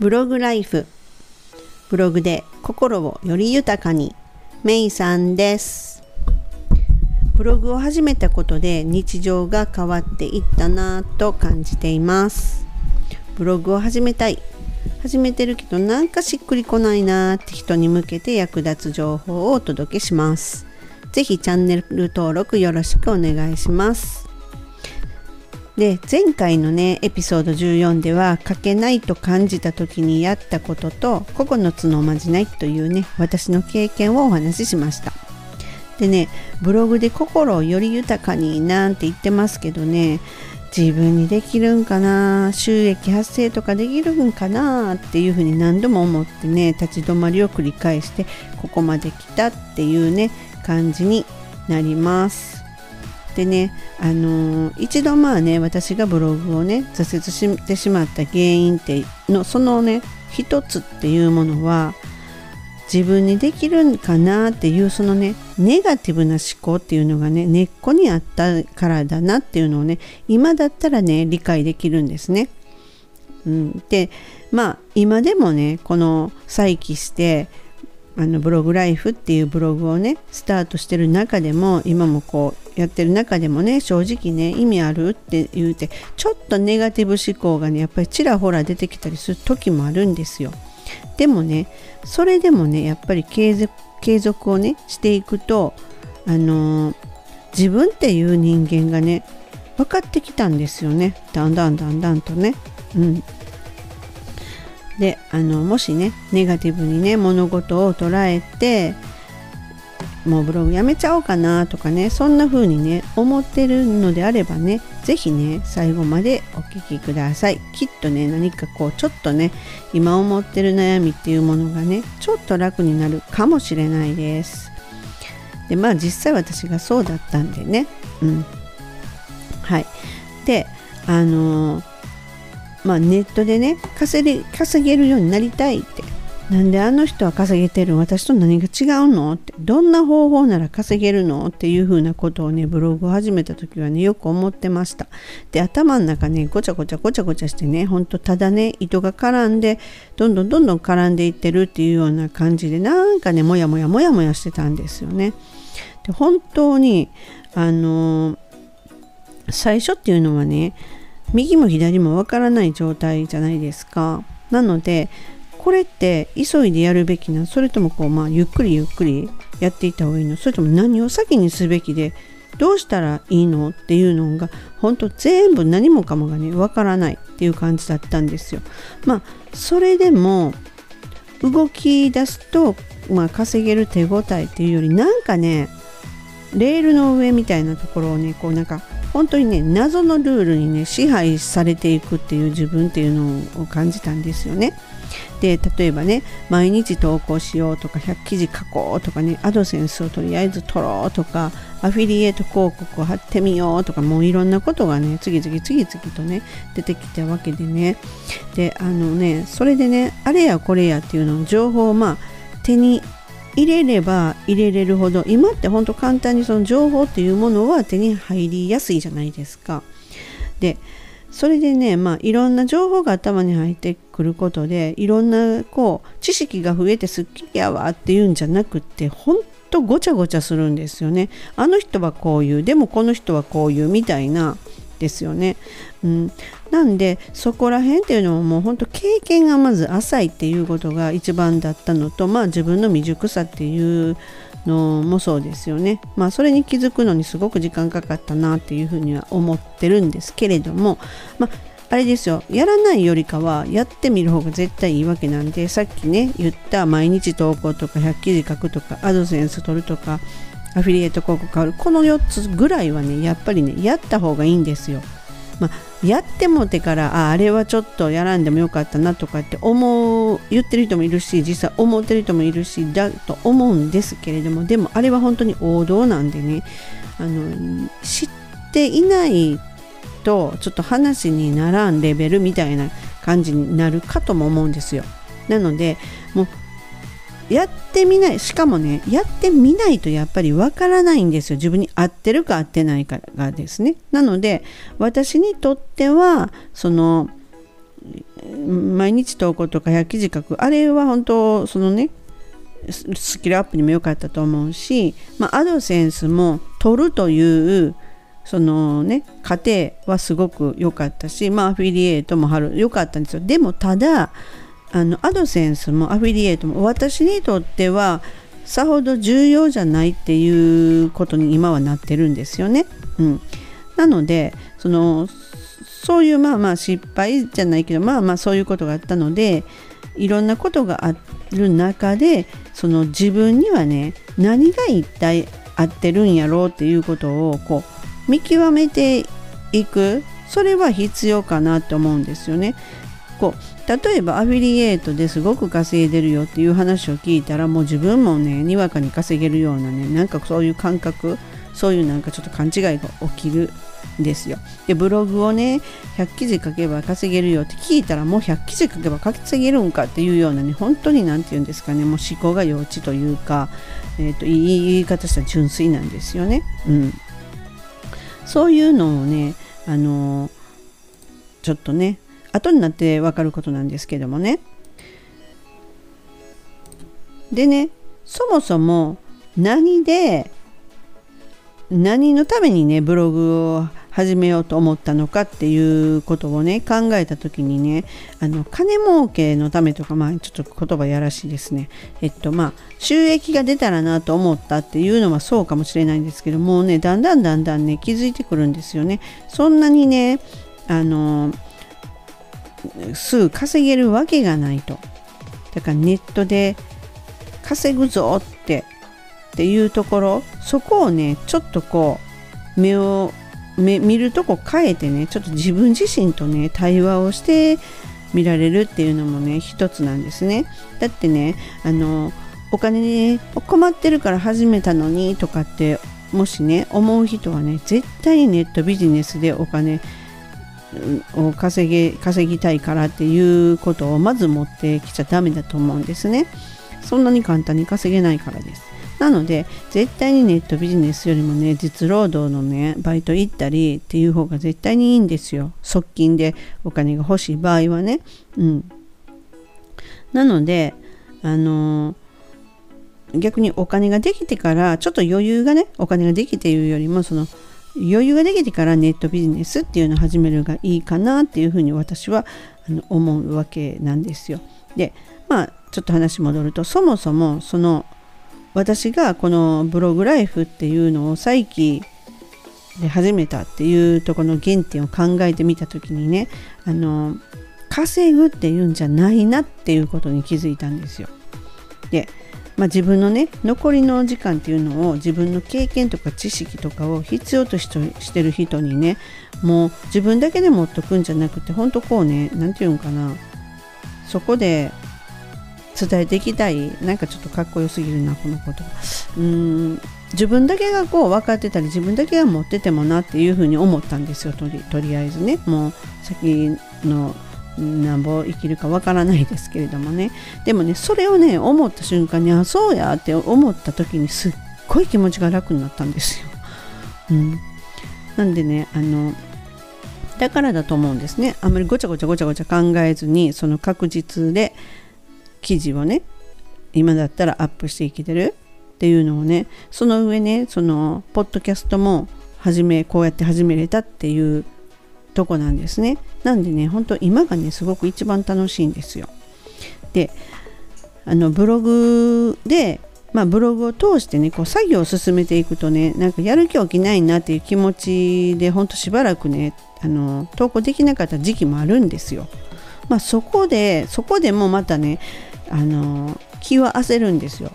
ブログライフ。ブログで心をより豊かに。メイさんです。ブログを始めたことで日常が変わっていったなぁと感じています。ブログを始めたい。始めてるけどなんかしっくりこないなーって人に向けて役立つ情報をお届けします。ぜひチャンネル登録よろしくお願いします。で前回のねエピソード14では書けないと感じた時にやったことと9つのおまじないというね私の経験をお話ししました。でねブログで心をより豊かになんて言ってますけどね自分にできるんかな収益発生とかできるんかなっていうふうに何度も思ってね立ち止まりを繰り返してここまで来たっていうね感じになります。でね、あのー、一度まあね私がブログをね挫折してしまった原因ってのそのね一つっていうものは自分にできるんかなっていうそのねネガティブな思考っていうのがね根っこにあったからだなっていうのをね今だったらね理解できるんですね。うん、でまあ今でもねこの再起してあのブログライフっていうブログをねスタートしてる中でも今もこうやってる中でもね正直ね意味あるって言うてちょっとネガティブ思考がねやっぱりちらほら出てきたりする時もあるんですよ。でもねそれでもねやっぱり継続継続をねしていくとあのー、自分っていう人間がね分かってきたんですよね。だんだんだんだんとね。うん。であのもしねネガティブにね物事を捉えてもうブログやめちゃおうかなとかねそんな風にね思ってるのであればね是非ね最後までお聞きください。きっとね何かこうちょっとね今思ってる悩みっていうものがねちょっと楽になるかもしれないです。でまあ実際私がそうだったんでね。うん。はい。であのーまあ、ネットでね稼稼げるようになりたいって。なんであの人は稼げてる私と何が違うの？って。どんな方法なら稼げるの？っていうふうなことをねブログを始めた時はねよく思ってました。で頭の中ねごちゃごちゃごちゃごちゃしてねほんとただね糸が絡んでどんどんどんどん絡んでいってるっていうような感じでなんかねもやもやもやもやしてたんですよね。で本当にあのー、最初っていうのはね右も左もわからない状態じゃないですか。なのでこれって急いでやるべきなそれともこうまあゆっくりゆっくりやっていった方がいいの？それとも何を先にすべきでどうしたらいいの？っていうのが本当全部何もかもがねわからないっていう感じだったんですよ。まあそれでも動き出すと、まあ、稼げる手応えっていうよりなんかねレールの上みたいなところをねこうなんか本当にね謎のルールにね支配されていくっていう自分っていうのを感じたんですよね。で例えばね毎日投稿しようとか100記事書こうとかねアドセンスをとりあえず取ろうとかアフィリエイト広告を貼ってみようとかもういろんなことがね次々次々とね出てきたわけでねであのねそれでねあれやこれやっていうのを情報をまあ手に入れれば入れれるほど今ってほんと簡単にその情報っていうものは手に入りやすいじゃないですか。でそれでねまあいろんな情報が頭に入ってくることでいろんなこう知識が増えてすっきりやわっていうんじゃなくってほんとごちゃごちゃするんですよね。あの人はこういうでもこの人はこういうみたいなですよね。うん、なんでそこら辺っていうのももうほんと経験がまず浅いっていうことが一番だったのとまあ自分の未熟さっていうのもそうですよね。まあそれに気づくのにすごく時間かかったなっていうふうには思ってるんですけれどもまああれですよやらないよりかはやってみる方が絶対いいわけなんでさっきね言った毎日投稿とか100記事書くとかアドセンス取るとかアフィリエイト広告買うこの4つぐらいはねやっぱりねやった方がいいんですよ。まあ、やってもてからああれはちょっとやらんでもよかったなとかって思う言ってる人もいるし実際思ってる人もいるしだと思うんですけれどもでもあれは本当に王道なんでねあの知っていないとちょっと話にならんレベルみたいな感じになるかとも思うんですよ。なのでもうやってみないしかもねやってみないとやっぱりわからないんですよ。自分に合ってるか合ってないかがですね。なので私にとってはその毎日投稿とか100記事書くあれは本当そのねスキルアップにも良かったと思うし、まあ、アドセンスも取るというそのね過程はすごく良かったし、まあ、アフィリエイトも良かったんですよ。でもただあのアドセンスもアフィリエイトも私にとってはさほど重要じゃないっていうことに今はなってるんですよね。うん、なのでそのそういうまあまあ失敗じゃないけどまあまあそういうことがあったのでいろんなことがある中でその自分にはね何が一体合ってるんやろうっていうことをこう見極めていくそれは必要かなって思うんですよね。こう例えばアフィリエイトですごく稼いでるよっていう話を聞いたらもう自分もねにわかに稼げるようなねなんかそういう感覚そういうなんかちょっと勘違いが起きるんですよ。でブログをね100記事書けば稼げるよって聞いたらもう100記事書けば稼げるんかっていうようなね本当に何て言うんですかねもう思考が幼稚というか、えーと、いい言い方したら純粋なんですよね。うん、そういうのをねあの、ちょっとね後になって分かることなんですけどもね。でねそもそも何で何のためにねブログを始めようと思ったのかっていうことをね考えた時にねあの金儲けのためとかまあちょっと言葉やらしいですね。えっとまあ収益が出たらなと思ったっていうのはそうかもしれないんですけどもうねだんだんだんだんね気づいてくるんですよね。そんなにねあのすぐ稼げるわけがないと。だからネットで稼ぐぞってっていうところそこをねちょっとこう目を見るとこ変えてねちょっと自分自身とね対話をして見られるっていうのもね一つなんですね。だってねあのお金に、ね、困ってるから始めたのにとかってもしね思う人はね絶対にネットビジネスでお金を稼げ稼ぎたいからっていうことをまず持ってきちゃダメだと思うんですね。そんなに簡単に稼げないからです。なので絶対にネットビジネスよりもね実労働のねバイト行ったりっていう方が絶対にいいんですよ。側近でお金が欲しい場合はね。うん。なのであのー、逆にお金ができてからちょっと余裕がねお金ができているよりもその余裕ができてからネットビジネスっていうのを始めるがいいかなっていうふうに私はあの思うわけなんですよ。でまあちょっと話戻るとそもそもその私がこのブログライフっていうのを再起で始めたっていうとこの原点を考えてみた時にねあの稼ぐっていうんじゃないなっていうことに気づいたんですよ。で、まあ、自分のね残りの時間っていうのを自分の経験とか知識とかを必要としてる人にねもう自分だけで持っとくんじゃなくて本当こうね何て言うんかな。そこで伝えていきたい。なんかちょっとかっこよすぎるなこのことうん自分だけがこう分かってたり自分だけが持っててもなっていうふうに思ったんですよとりとりあえずね。もう先のなんぼ生きるかわからないですけれどもね。でもねそれをね思った瞬間にあそうやって思った時にすっごい気持ちが楽になったんですよ。うん、なんでねあのだからだと思うんですね。あんまりごちゃごちゃごちゃごちゃ考えずにその確実で記事をね今だったらアップしていけてるっていうのをねその上ねそのポッドキャストも始めこうやって始めれたっていうとこなんですね。なんでね本当今がねすごく一番楽しいんですよであのブログでまあ、ブログを通してねこう作業を進めていくとねなんかやる気起きないなっていう気持ちでほんとしばらくねあの投稿できなかった時期もあるんですよ。まあ、そこでそこでもまたねあの気は焦るんですよ。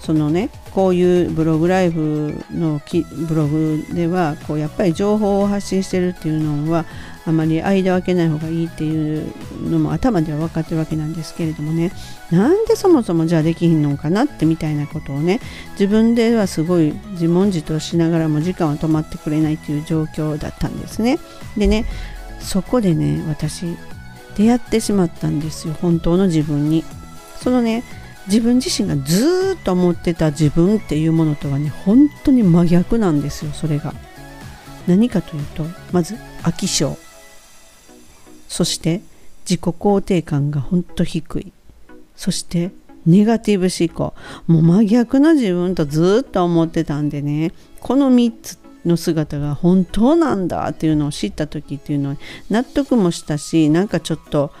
そのねこういうブログライブのブログではこうやっぱり情報を発信してるっていうのはあまり間を空けない方がいいっていうのも頭では分かってるわけなんですけれどもね。なんでそもそもじゃあできひんのかなってみたいなことをね自分ではすごい自問自答しながらも時間は止まってくれないっていう状況だったんですね。でねそこでね私出会ってしまったんですよ。本当の自分に。そのね自分自身がずっと思ってた自分っていうものとはね本当に真逆なんですよそれが。何かというとまず飽き性。そして自己肯定感がほんと低い。そしてネガティブ思考。もう真逆の自分とずっと思ってたんでね。この3つの姿が本当なんだっていうのを知った時っていうのは納得もしたしなんかちょっと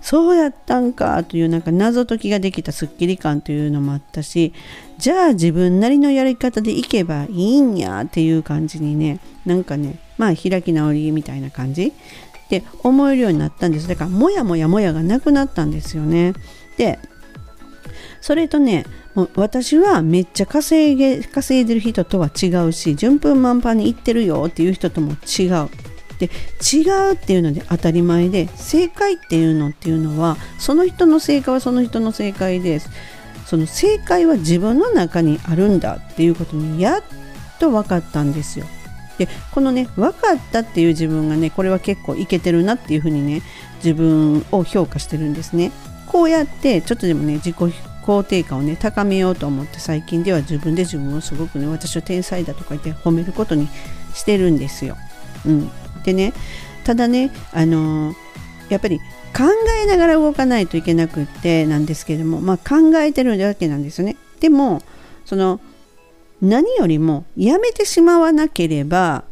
そうやったんかというなんか謎解きができたすっきり感というのもあったしじゃあ自分なりのやり方でいけばいいんやっていう感じにねなんかねまあ開き直りみたいな感じ。って思えるようになったんです。だからもやもやもやがなくなったんですよね。でそれとねもう私はめっちゃ稼げ稼いでる人とは違うし順風満帆に行ってるよっていう人とも違う。で違うっていうので当たり前で正解っていうのっていうのはその人の正解はその人の正解です。その正解は自分の中にあるんだっていうことにやっと分かったんですよ。でこのね分かったっていう自分がねこれは結構いけてるなっていうふうにね自分を評価してるんですねこうやってちょっとでもね自己肯定感をね高めようと思って最近では自分で自分をすごくね私は天才だとか言って褒めることにしてるんですよ。うん、でねただねあのー、やっぱり考えながら動かないといけなくってなんですけれどもまあ考えてるわけなんですよね。でもその何よりもやめてしまわなければ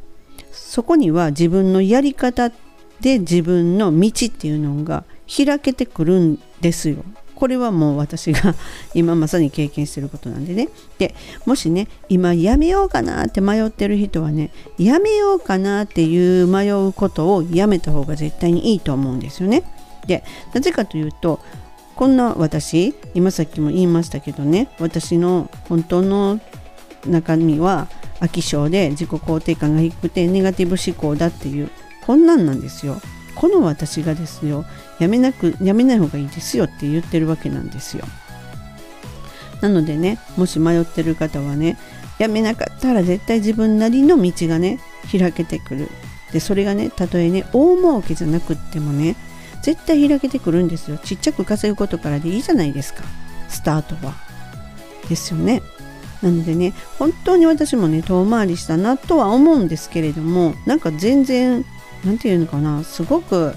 そこには自分のやり方で自分の道っていうのが開けてくるんですよ。これはもう私が今まさに経験してることなんでね。でもしね今やめようかなって迷ってる人はねやめようかなっていう迷うことをやめた方が絶対にいいと思うんですよね。でなぜかというとこんな私今さっきも言いましたけどね私の本当の中身は飽き性で自己肯定感が低くてネガティブ思考だっていうこんなんなんですよ。この私がですよやめなくやめない方がいいですよって言ってるわけなんですよ。なのでねもし迷ってる方はねやめなかったら絶対自分なりの道がね開けてくる。でそれがねたとえね大儲けじゃなくってもね絶対開けてくるんですよ。ちっちゃく稼ぐことからでいいじゃないですかスタートは。ですよね。なのでね本当に私もね遠回りしたなとは思うんですけれどもなんか全然何て言うのかなすごく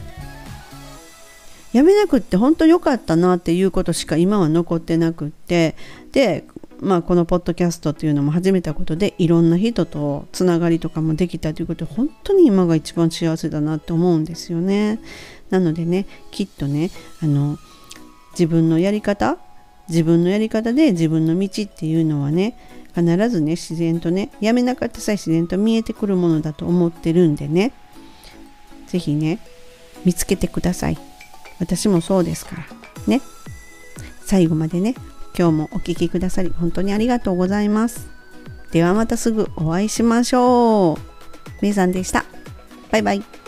やめなくって本当良かったなっていうことしか今は残ってなくってでまあこのポッドキャストっていうのも始めたことでいろんな人とつながりとかもできたということで本当に今が一番幸せだなって思うんですよね。なのでねきっとねあの自分のやり方自分のやり方で自分の道っていうのはね必ずね自然とねやめなかったさえ自然と見えてくるものだと思ってるんでね是非ね見つけてください。私もそうですからね。最後までね今日もお聴きくださり本当にありがとうございます。ではまたすぐお会いしましょう。めいさんでした。バイバイ。